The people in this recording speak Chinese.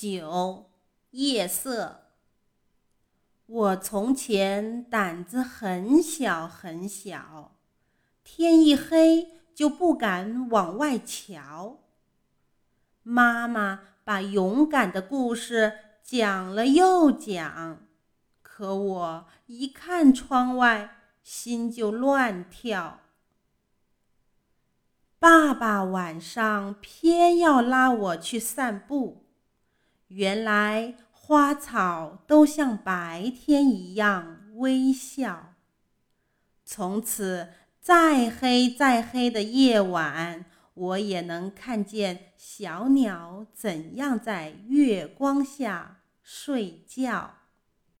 九夜色。我从前胆子很小很小，天一黑就不敢往外瞧。妈妈把勇敢的故事讲了又讲，可我一看窗外，心就乱跳。爸爸晚上偏要拉我去散步。原来花草都像白天一样微笑。从此，再黑再黑的夜晚，我也能看见小鸟怎样在月光下睡觉。